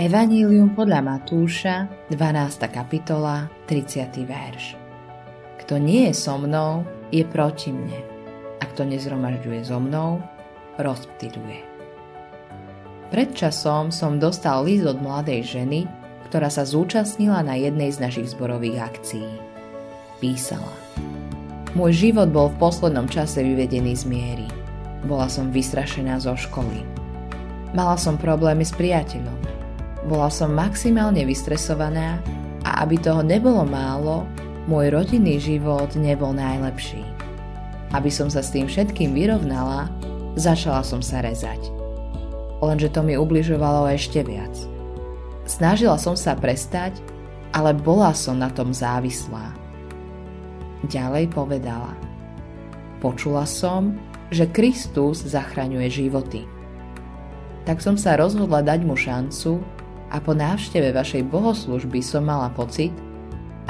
Evanílium podľa Matúša, 12. kapitola, 30. verš. Kto nie je so mnou, je proti mne. A kto nezromažďuje so mnou, rozptyluje. Pred časom som dostal list od mladej ženy, ktorá sa zúčastnila na jednej z našich zborových akcií. Písala. Môj život bol v poslednom čase vyvedený z miery. Bola som vystrašená zo školy. Mala som problémy s priateľom. Bola som maximálne vystresovaná a aby toho nebolo málo, môj rodinný život nebol najlepší. Aby som sa s tým všetkým vyrovnala, začala som sa rezať. Lenže to mi ubližovalo ešte viac. Snažila som sa prestať, ale bola som na tom závislá. Ďalej povedala. Počula som, že Kristus zachraňuje životy. Tak som sa rozhodla dať mu šancu a po návšteve vašej bohoslužby som mala pocit,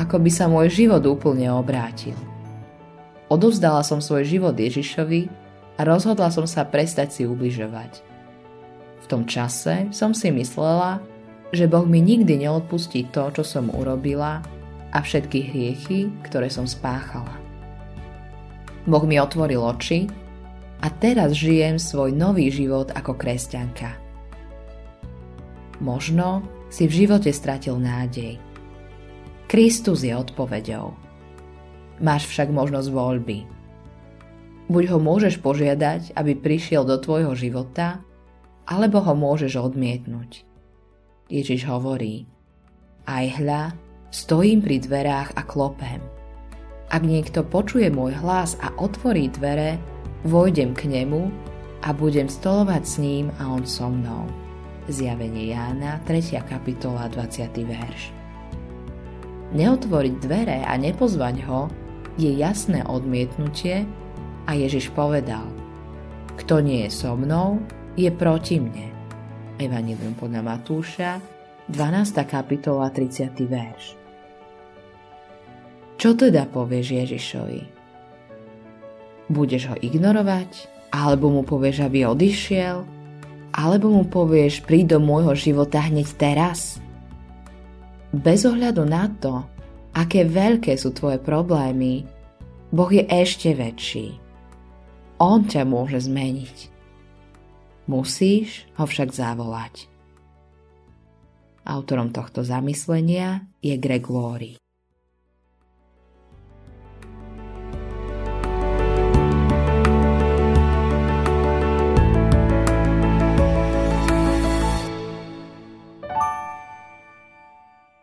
ako by sa môj život úplne obrátil. Odovzdala som svoj život Ježišovi a rozhodla som sa prestať si ubližovať. V tom čase som si myslela, že Boh mi nikdy neodpustí to, čo som urobila a všetky hriechy, ktoré som spáchala. Boh mi otvoril oči a teraz žijem svoj nový život ako kresťanka. Možno si v živote stratil nádej. Kristus je odpoveďou. Máš však možnosť voľby. Buď ho môžeš požiadať, aby prišiel do tvojho života, alebo ho môžeš odmietnúť. Ježiš hovorí, aj hľa, Stojím pri dverách a klopem. Ak niekto počuje môj hlas a otvorí dvere, vojdem k nemu a budem stolovať s ním a on so mnou. Zjavenie Jána, 3. kapitola, 20. verš. Neotvoriť dvere a nepozvať ho je jasné odmietnutie a Ježiš povedal Kto nie je so mnou, je proti mne. Evangelium podľa Matúša, 12. kapitola, 30. verš. Čo teda povieš Ježišovi? Budeš ho ignorovať? Alebo mu povieš, aby odišiel? Alebo mu povieš, príď do môjho života hneď teraz? Bez ohľadu na to, aké veľké sú tvoje problémy, Boh je ešte väčší. On ťa môže zmeniť. Musíš ho však zavolať. Autorom tohto zamyslenia je Greg Laurie.